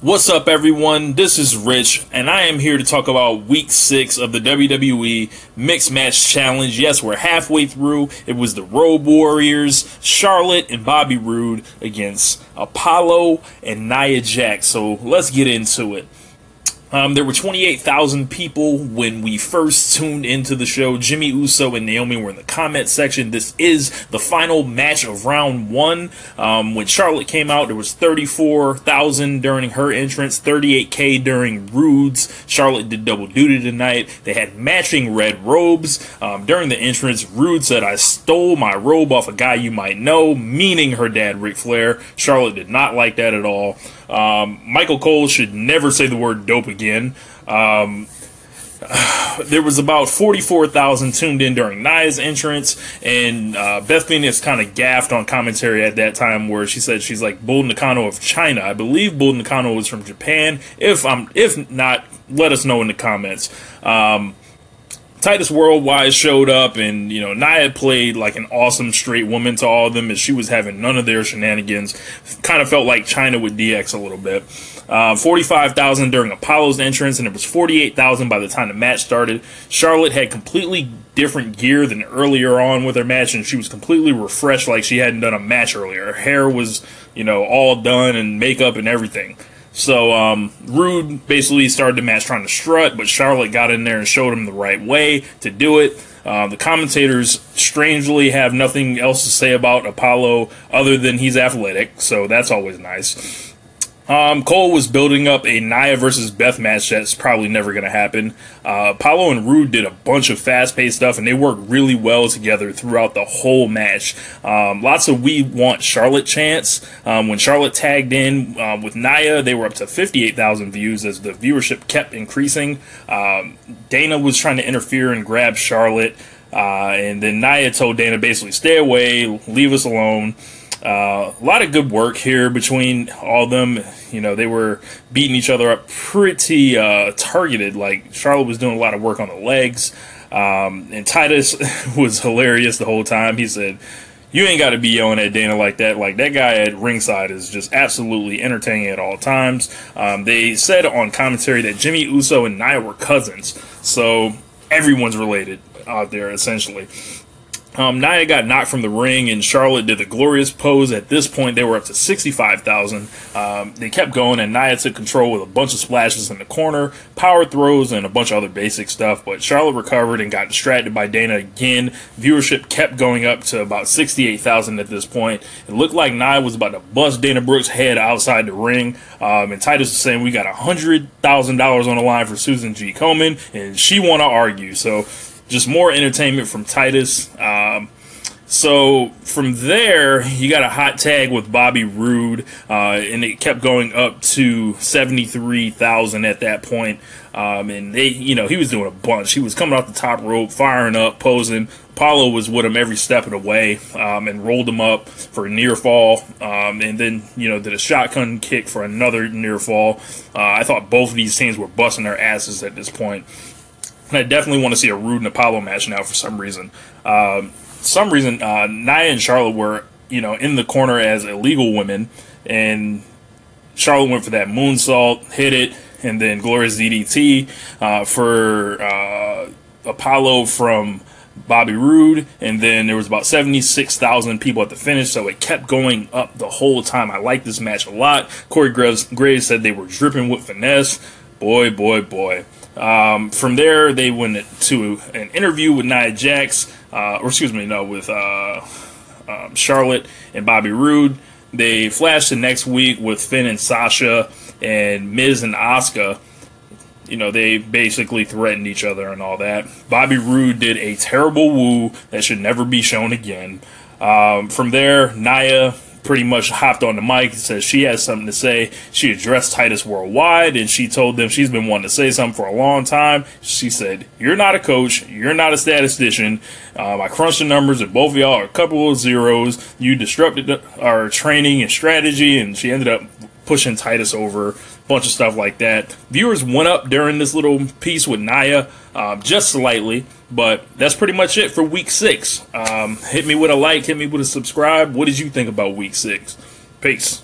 What's up, everyone? This is Rich, and I am here to talk about week six of the WWE Mixed Match Challenge. Yes, we're halfway through. It was the Road Warriors, Charlotte, and Bobby Roode against Apollo and Nia Jax. So let's get into it. Um, there were 28,000 people when we first tuned into the show. Jimmy Uso and Naomi were in the comment section. This is the final match of round one. Um, when Charlotte came out, there was 34,000 during her entrance, 38k during Roode's. Charlotte did double duty tonight. They had matching red robes. Um, during the entrance, Roode said, I stole my robe off a guy you might know, meaning her dad, Ric Flair. Charlotte did not like that at all. Um, Michael Cole should never say the word dope again. Um, there was about 44,000 tuned in during Nia's entrance, and uh, Beth Phoenix kind of gaffed on commentary at that time where she said she's like Bull Nakano of China. I believe Bull Nakano was from Japan. If I'm, if not, let us know in the comments. Um, Titus Worldwide showed up, and you know Nia played like an awesome straight woman to all of them, as she was having none of their shenanigans. Kind of felt like Chyna with DX a little bit. Uh, Forty-five thousand during Apollo's entrance, and it was forty-eight thousand by the time the match started. Charlotte had completely different gear than earlier on with her match, and she was completely refreshed, like she hadn't done a match earlier. Her hair was, you know, all done and makeup and everything. So um, Roode basically started the match trying to strut, but Charlotte got in there and showed him the right way to do it. Uh, the commentators strangely have nothing else to say about Apollo other than he's athletic, so that's always nice. Um, Cole was building up a Nia versus Beth match that's probably never going to happen. Uh, Apollo and Roode did a bunch of fast paced stuff, and they worked really well together throughout the whole match. Um, lots of we want Charlotte chants. Um, when Charlotte tagged in uh, with Nia, they were up to 58,000 views as the viewership kept increasing. Um, Dana was trying to interfere and grab Charlotte, uh, and then Nia told Dana basically, stay away, leave us alone. Uh, a lot of good work here between all of them. You know, they were beating each other up pretty uh, targeted. Like Charlotte was doing a lot of work on the legs, um, and Titus was hilarious the whole time. He said, "You ain't got to be yelling at Dana like that. Like that guy at ringside is just absolutely entertaining at all times." Um, they said on commentary that Jimmy Uso and Nia were cousins, so everyone's related out there essentially. Um, Nia got knocked from the ring, and Charlotte did the glorious pose. At this point, they were up to 65,000. Um, they kept going, and Nia took control with a bunch of splashes in the corner, power throws, and a bunch of other basic stuff. But Charlotte recovered and got distracted by Dana again. Viewership kept going up to about 68,000 at this point. It looked like Nia was about to bust Dana Brooks' head outside the ring. Um, and Titus was saying, We got $100,000 on the line for Susan G. Komen, and she want to argue. So just more entertainment from Titus. Um, so from there, you got a hot tag with Bobby Roode, uh, and it kept going up to seventy three thousand at that point. Um, and they, you know, he was doing a bunch. He was coming off the top rope, firing up, posing. Apollo was with him every step of the way, um, and rolled him up for a near fall, um, and then you know did a shotgun kick for another near fall. Uh, I thought both of these teams were busting their asses at this point. And I definitely want to see a Roode and Apollo match now for some reason. Um, some reason, uh, Nia and Charlotte were, you know, in the corner as illegal women, and Charlotte went for that moonsault, hit it, and then glorious DDT uh, for uh, Apollo from Bobby Roode, and then there was about 76,000 people at the finish, so it kept going up the whole time. I like this match a lot. Corey Graves, Graves said they were dripping with finesse. Boy, boy, boy. Um, from there, they went to an interview with Nia Jax, uh, or excuse me, no, with uh, um, Charlotte and Bobby Roode. They flashed the next week with Finn and Sasha and Miz and Asuka. You know, they basically threatened each other and all that. Bobby Roode did a terrible woo that should never be shown again. Um, from there, Nia pretty much hopped on the mic and said she has something to say. She addressed Titus Worldwide and she told them she's been wanting to say something for a long time. She said, You're not a coach, you're not a statistician. Um, I crunched the numbers and both of y'all are a couple of zeros. You disrupted our training and strategy, and she ended up pushing Titus over, bunch of stuff like that. Viewers went up during this little piece with Nia, uh, just slightly, but that's pretty much it for week six. Um, hit me with a like, hit me with a subscribe. What did you think about week six? Peace.